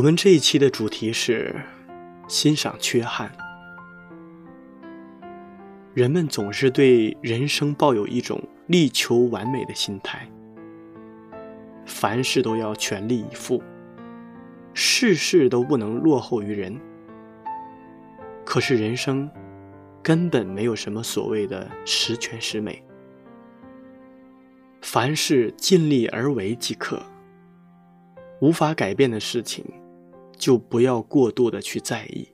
我们这一期的主题是欣赏缺憾。人们总是对人生抱有一种力求完美的心态，凡事都要全力以赴，事事都不能落后于人。可是人生根本没有什么所谓的十全十美，凡事尽力而为即可。无法改变的事情。就不要过度的去在意，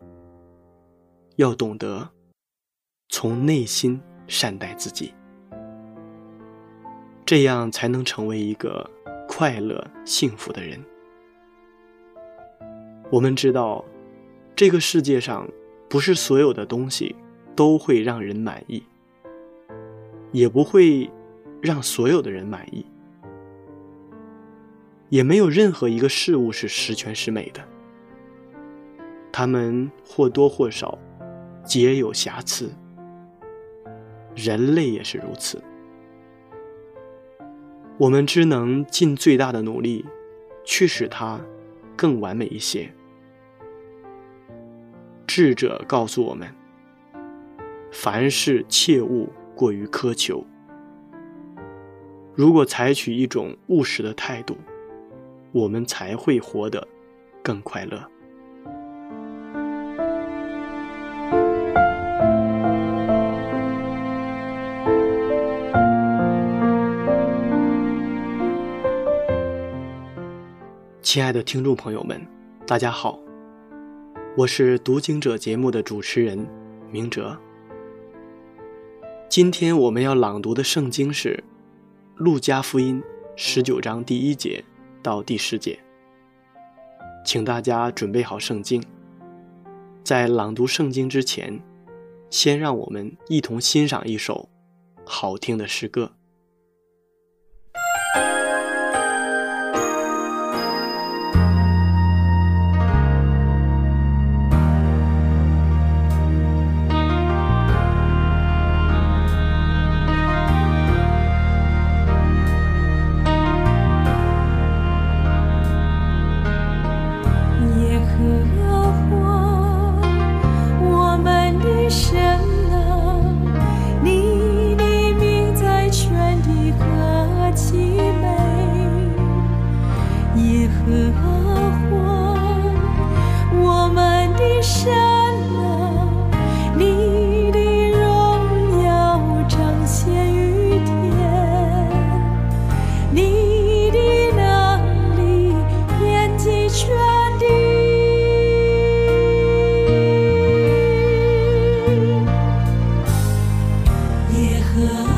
要懂得从内心善待自己，这样才能成为一个快乐幸福的人。我们知道，这个世界上不是所有的东西都会让人满意，也不会让所有的人满意，也没有任何一个事物是十全十美的。他们或多或少皆有瑕疵，人类也是如此。我们只能尽最大的努力，去使它更完美一些。智者告诉我们：凡事切勿过于苛求。如果采取一种务实的态度，我们才会活得更快乐。亲爱的听众朋友们，大家好，我是读经者节目的主持人明哲。今天我们要朗读的圣经是《路加福音》十九章第一节到第十节，请大家准备好圣经。在朗读圣经之前，先让我们一同欣赏一首好听的诗歌。cửa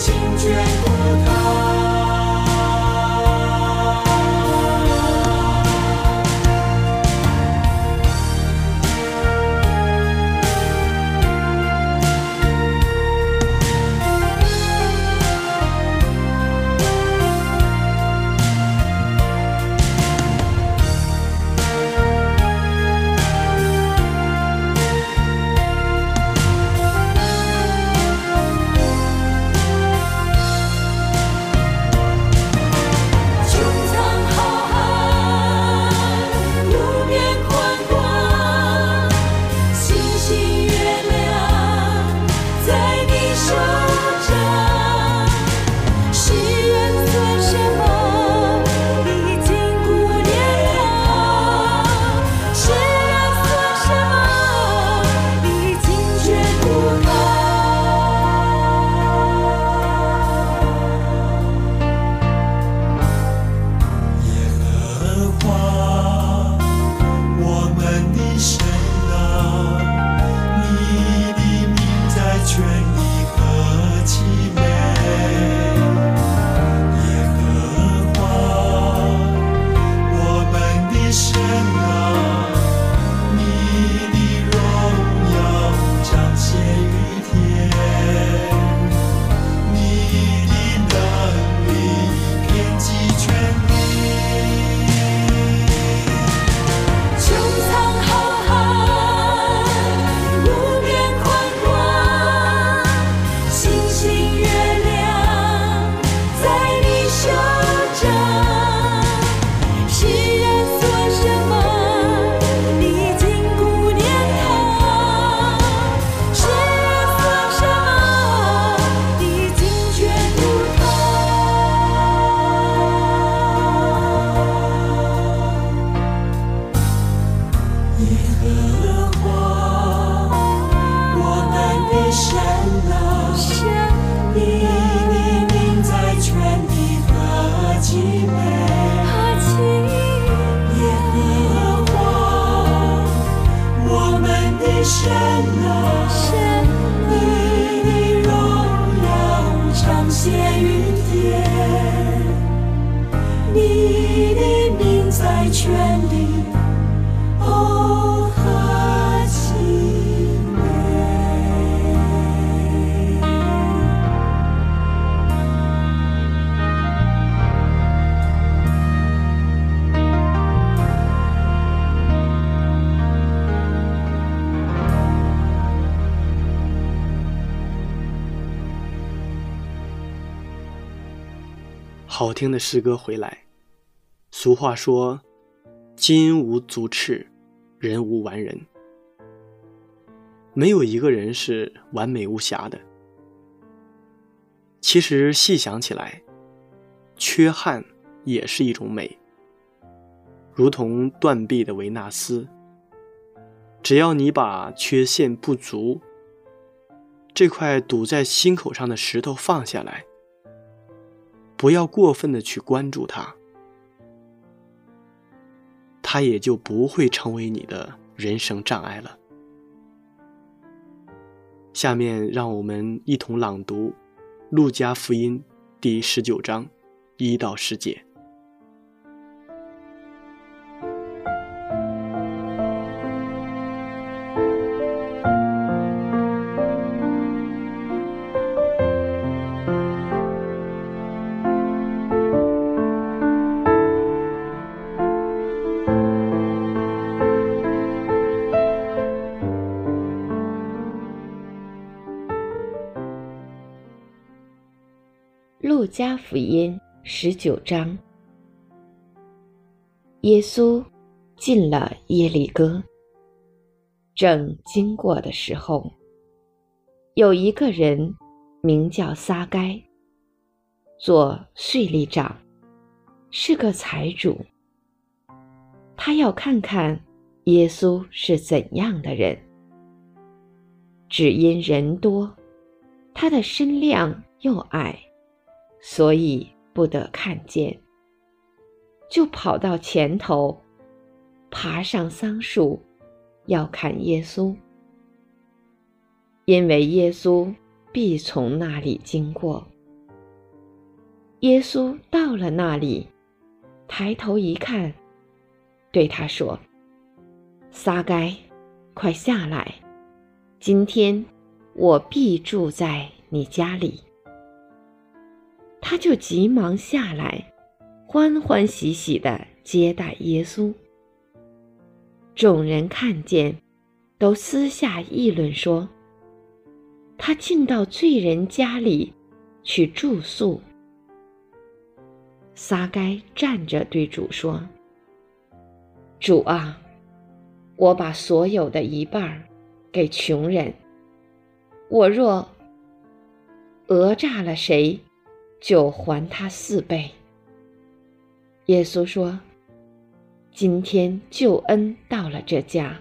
请绝不逃。好听的诗歌回来。俗话说：“金无足赤，人无完人。”没有一个人是完美无瑕的。其实细想起来，缺憾也是一种美。如同断臂的维纳斯，只要你把缺陷不足这块堵在心口上的石头放下来。不要过分的去关注他，他也就不会成为你的人生障碍了。下面让我们一同朗读《路加福音》第十九章一到十节。加福音十九章，耶稣进了耶利哥，正经过的时候，有一个人名叫撒该，做税吏长，是个财主。他要看看耶稣是怎样的人，只因人多，他的身量又矮。所以不得看见，就跑到前头，爬上桑树，要看耶稣，因为耶稣必从那里经过。耶稣到了那里，抬头一看，对他说：“撒该，快下来，今天我必住在你家里。”他就急忙下来，欢欢喜喜地接待耶稣。众人看见，都私下议论说：“他进到罪人家里去住宿。”撒该站着对主说：“主啊，我把所有的一半给穷人。我若讹诈了谁？”就还他四倍。耶稣说：“今天救恩到了这家，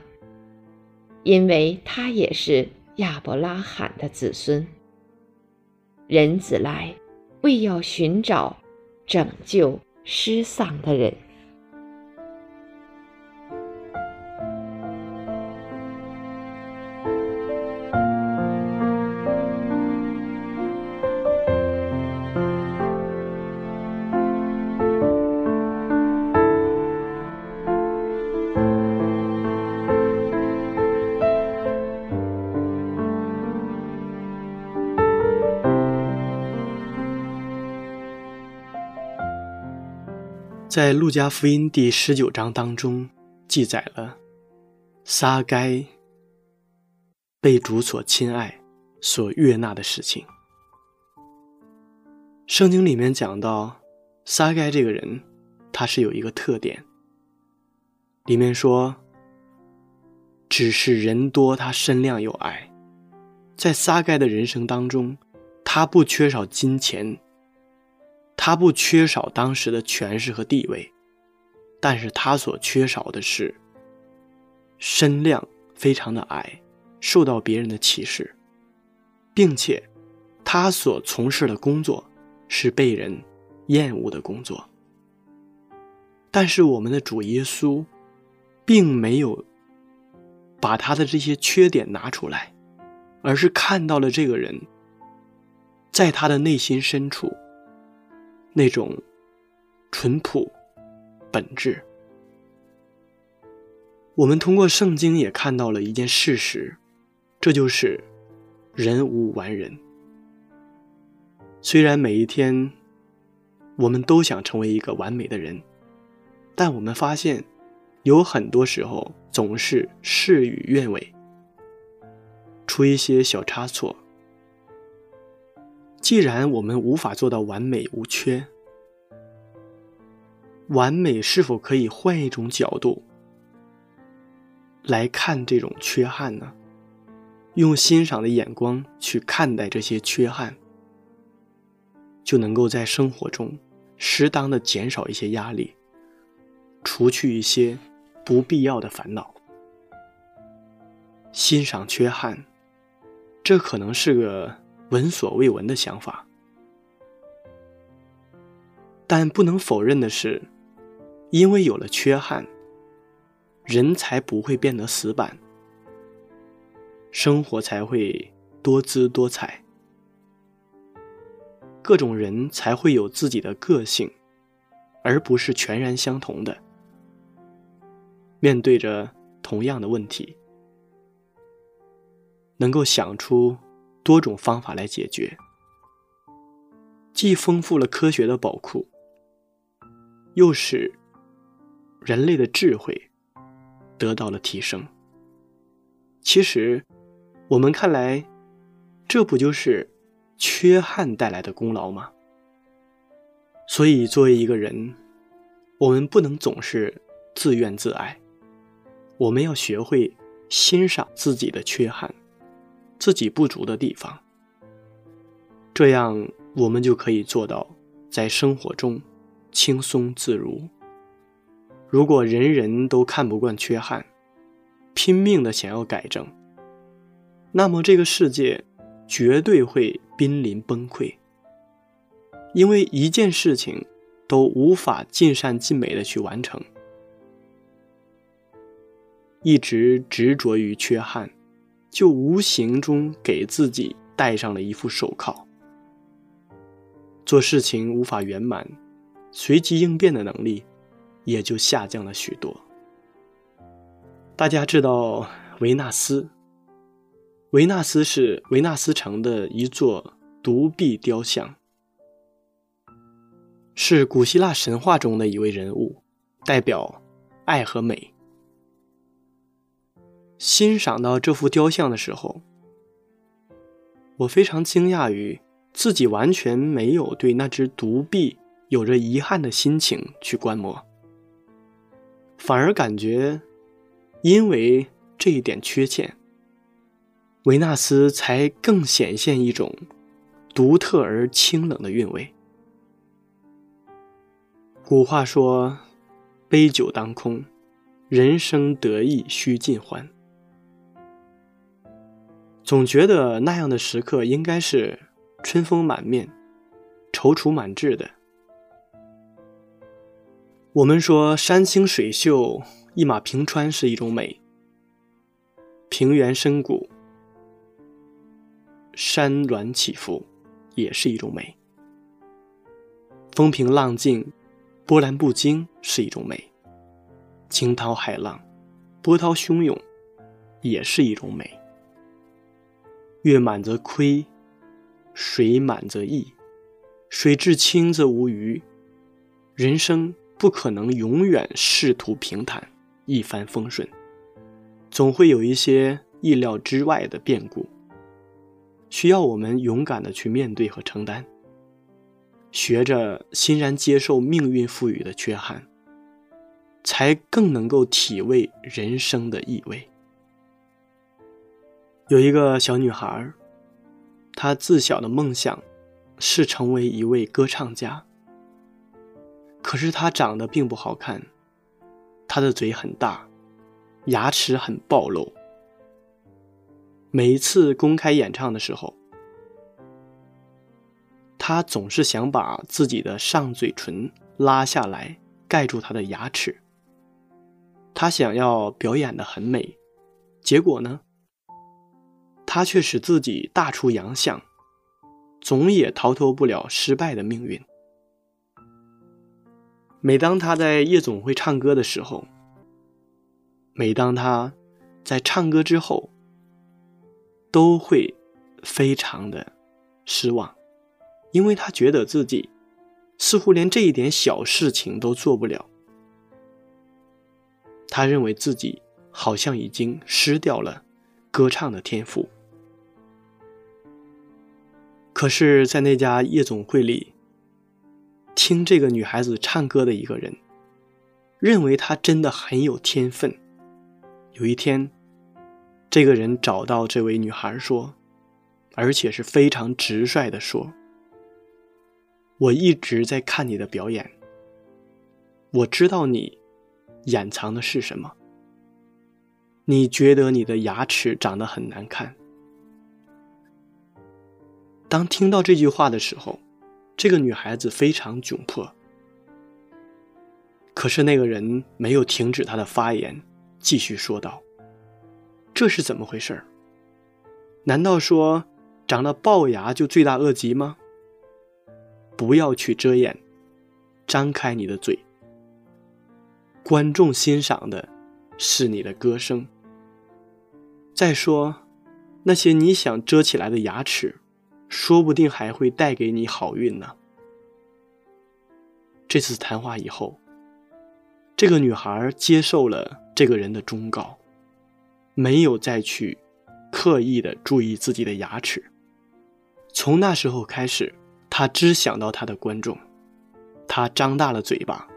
因为他也是亚伯拉罕的子孙。人子来，为要寻找拯救失丧的人。”在《路加福音》第十九章当中，记载了撒该被主所亲爱、所悦纳的事情。圣经里面讲到，撒该这个人，他是有一个特点。里面说，只是人多，他身量又矮。在撒该的人生当中，他不缺少金钱。他不缺少当时的权势和地位，但是他所缺少的是身量非常的矮，受到别人的歧视，并且他所从事的工作是被人厌恶的工作。但是我们的主耶稣，并没有把他的这些缺点拿出来，而是看到了这个人，在他的内心深处。那种淳朴、本质，我们通过圣经也看到了一件事实，这就是人无完人。虽然每一天我们都想成为一个完美的人，但我们发现有很多时候总是事与愿违，出一些小差错。既然我们无法做到完美无缺，完美是否可以换一种角度？来看这种缺憾呢？用欣赏的眼光去看待这些缺憾，就能够在生活中适当的减少一些压力，除去一些不必要的烦恼。欣赏缺憾，这可能是个闻所未闻的想法，但不能否认的是，因为有了缺憾。人才不会变得死板，生活才会多姿多彩，各种人才会有自己的个性，而不是全然相同的。面对着同样的问题，能够想出多种方法来解决，既丰富了科学的宝库，又使人类的智慧。得到了提升。其实，我们看来，这不就是缺憾带来的功劳吗？所以，作为一个人，我们不能总是自怨自艾，我们要学会欣赏自己的缺憾，自己不足的地方。这样，我们就可以做到在生活中轻松自如。如果人人都看不惯缺憾，拼命的想要改正，那么这个世界绝对会濒临崩溃。因为一件事情都无法尽善尽美的去完成，一直执着于缺憾，就无形中给自己戴上了一副手铐，做事情无法圆满，随机应变的能力。也就下降了许多。大家知道维纳斯，维纳斯是维纳斯城的一座独臂雕像，是古希腊神话中的一位人物，代表爱和美。欣赏到这幅雕像的时候，我非常惊讶于自己完全没有对那只独臂有着遗憾的心情去观摩。反而感觉，因为这一点缺陷，维纳斯才更显现一种独特而清冷的韵味。古话说：“杯酒当空，人生得意须尽欢。”总觉得那样的时刻应该是春风满面、踌躇满志的。我们说山清水秀、一马平川是一种美，平原深谷、山峦起伏也是一种美，风平浪静、波澜不惊是一种美，惊涛骇浪、波涛汹涌也是一种美。月满则亏，水满则溢，水至清则无鱼。人生。不可能永远仕途平坦、一帆风顺，总会有一些意料之外的变故，需要我们勇敢的去面对和承担。学着欣然接受命运赋予的缺憾，才更能够体味人生的意味。有一个小女孩，她自小的梦想是成为一位歌唱家。可是她长得并不好看，她的嘴很大，牙齿很暴露。每一次公开演唱的时候，他总是想把自己的上嘴唇拉下来盖住他的牙齿。他想要表演的很美，结果呢，他却使自己大出洋相，总也逃脱不了失败的命运。每当他在夜总会唱歌的时候，每当他在唱歌之后，都会非常的失望，因为他觉得自己似乎连这一点小事情都做不了。他认为自己好像已经失掉了歌唱的天赋。可是，在那家夜总会里，听这个女孩子唱歌的一个人，认为她真的很有天分。有一天，这个人找到这位女孩说，而且是非常直率的说：“我一直在看你的表演，我知道你掩藏的是什么。你觉得你的牙齿长得很难看。”当听到这句话的时候，这个女孩子非常窘迫。可是那个人没有停止他的发言，继续说道：“这是怎么回事？难道说长了龅牙就罪大恶极吗？不要去遮掩，张开你的嘴。观众欣赏的是你的歌声。再说，那些你想遮起来的牙齿。”说不定还会带给你好运呢。这次谈话以后，这个女孩接受了这个人的忠告，没有再去刻意的注意自己的牙齿。从那时候开始，她只想到她的观众，她张大了嘴巴，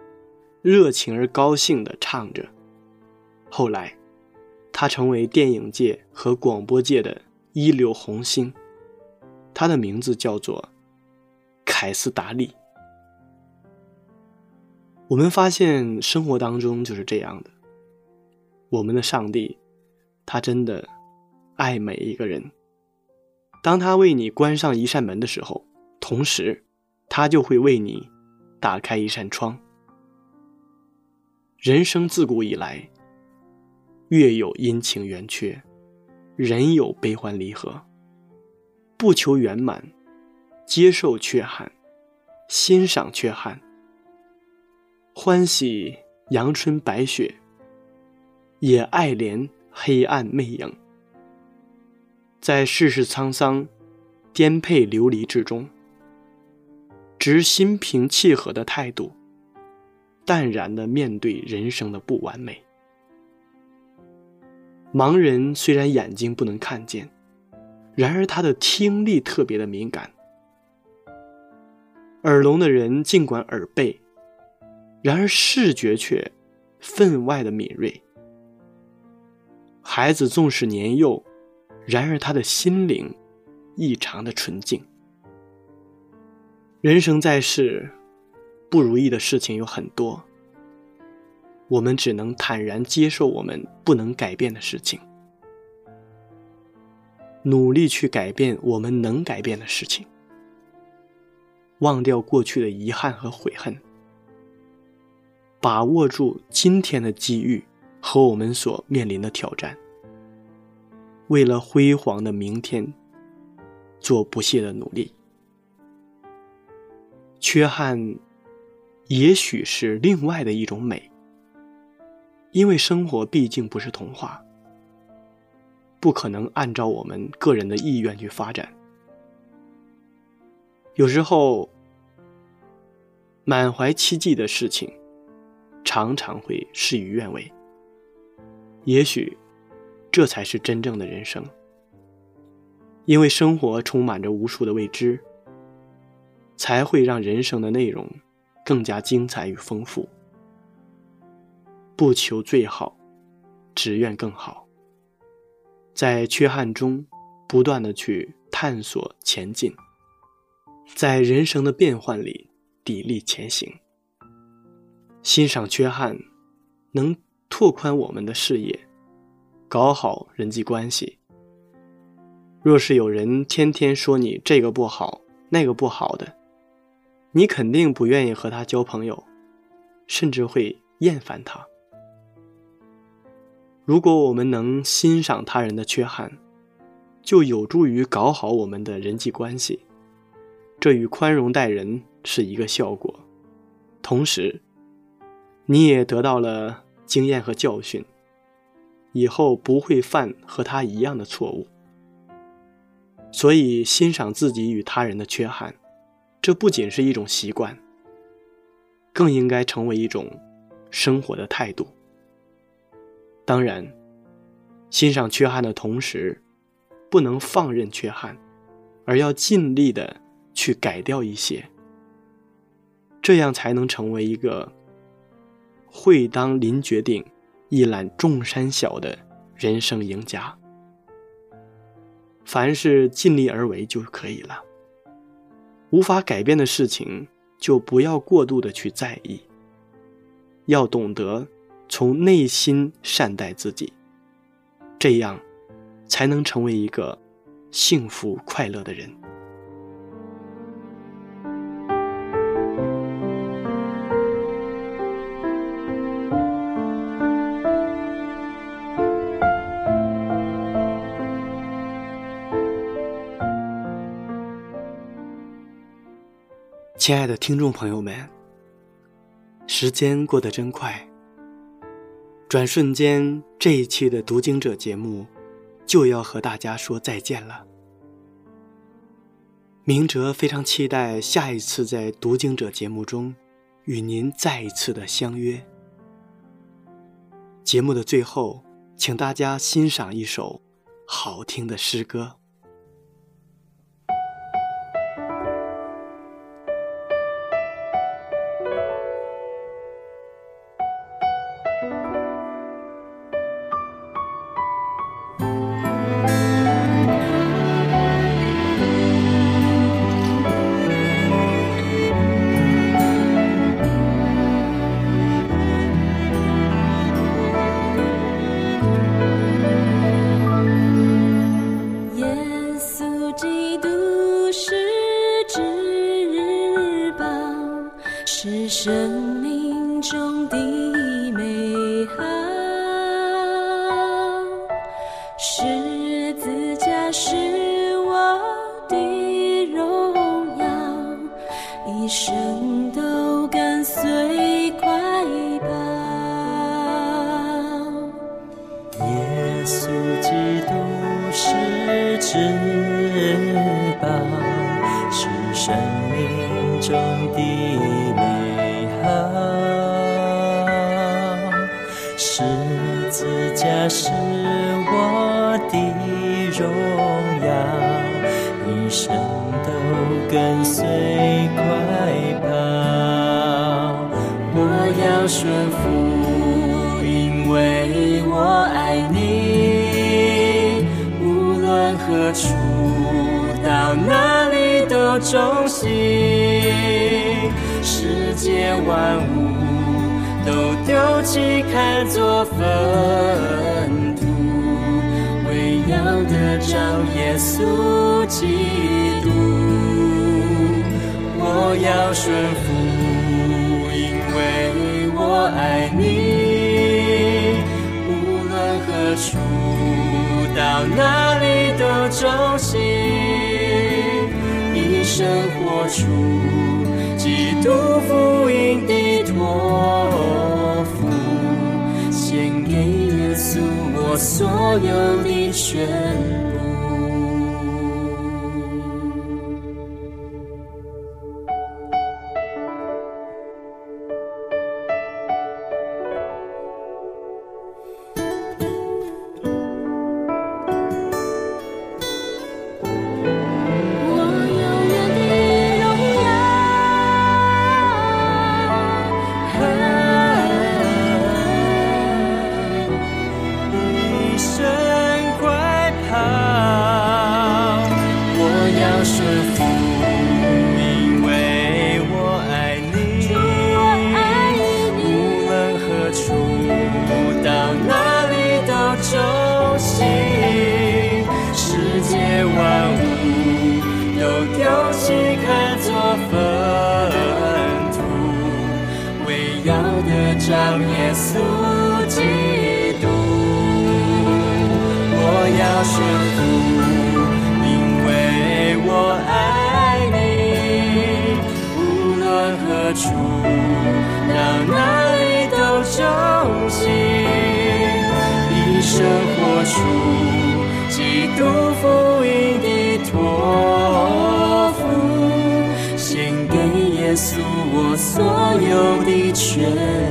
热情而高兴的唱着。后来，她成为电影界和广播界的一流红星。他的名字叫做凯斯达利。我们发现生活当中就是这样的，我们的上帝，他真的爱每一个人。当他为你关上一扇门的时候，同时，他就会为你打开一扇窗。人生自古以来，月有阴晴圆缺，人有悲欢离合。不求圆满，接受缺憾，欣赏缺憾，欢喜阳春白雪，也爱怜黑暗魅影。在世事沧桑、颠沛流离之中，执心平气和的态度，淡然的面对人生的不完美。盲人虽然眼睛不能看见。然而，他的听力特别的敏感。耳聋的人尽管耳背，然而视觉却分外的敏锐。孩子纵使年幼，然而他的心灵异常的纯净。人生在世，不如意的事情有很多，我们只能坦然接受我们不能改变的事情。努力去改变我们能改变的事情，忘掉过去的遗憾和悔恨，把握住今天的机遇和我们所面临的挑战，为了辉煌的明天做不懈的努力。缺憾，也许是另外的一种美，因为生活毕竟不是童话。不可能按照我们个人的意愿去发展。有时候，满怀期冀的事情，常常会事与愿违。也许，这才是真正的人生。因为生活充满着无数的未知，才会让人生的内容更加精彩与丰富。不求最好，只愿更好。在缺憾中，不断的去探索前进，在人生的变幻里砥砺前行。欣赏缺憾，能拓宽我们的视野，搞好人际关系。若是有人天天说你这个不好那个不好的，你肯定不愿意和他交朋友，甚至会厌烦他。如果我们能欣赏他人的缺憾，就有助于搞好我们的人际关系，这与宽容待人是一个效果。同时，你也得到了经验和教训，以后不会犯和他一样的错误。所以，欣赏自己与他人的缺憾，这不仅是一种习惯，更应该成为一种生活的态度。当然，欣赏缺憾的同时，不能放任缺憾，而要尽力的去改掉一些，这样才能成为一个会当凌绝顶、一览众山小的人生赢家。凡事尽力而为就可以了。无法改变的事情，就不要过度的去在意。要懂得从内心善待自己，这样才能成为一个幸福快乐的人。亲爱的听众朋友们，时间过得真快，转瞬间这一期的读经者节目就要和大家说再见了。明哲非常期待下一次在读经者节目中与您再一次的相约。节目的最后，请大家欣赏一首好听的诗歌。中心。世界万物都丢弃，看作粪土，为要得着耶稣基督。我要顺服，因为我爱你。无论何处，到哪里都忠心，生活出基督福音的托付，献给耶稣我所有的全部。所有的全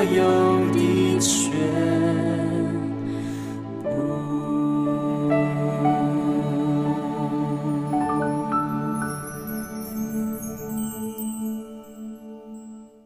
保佑。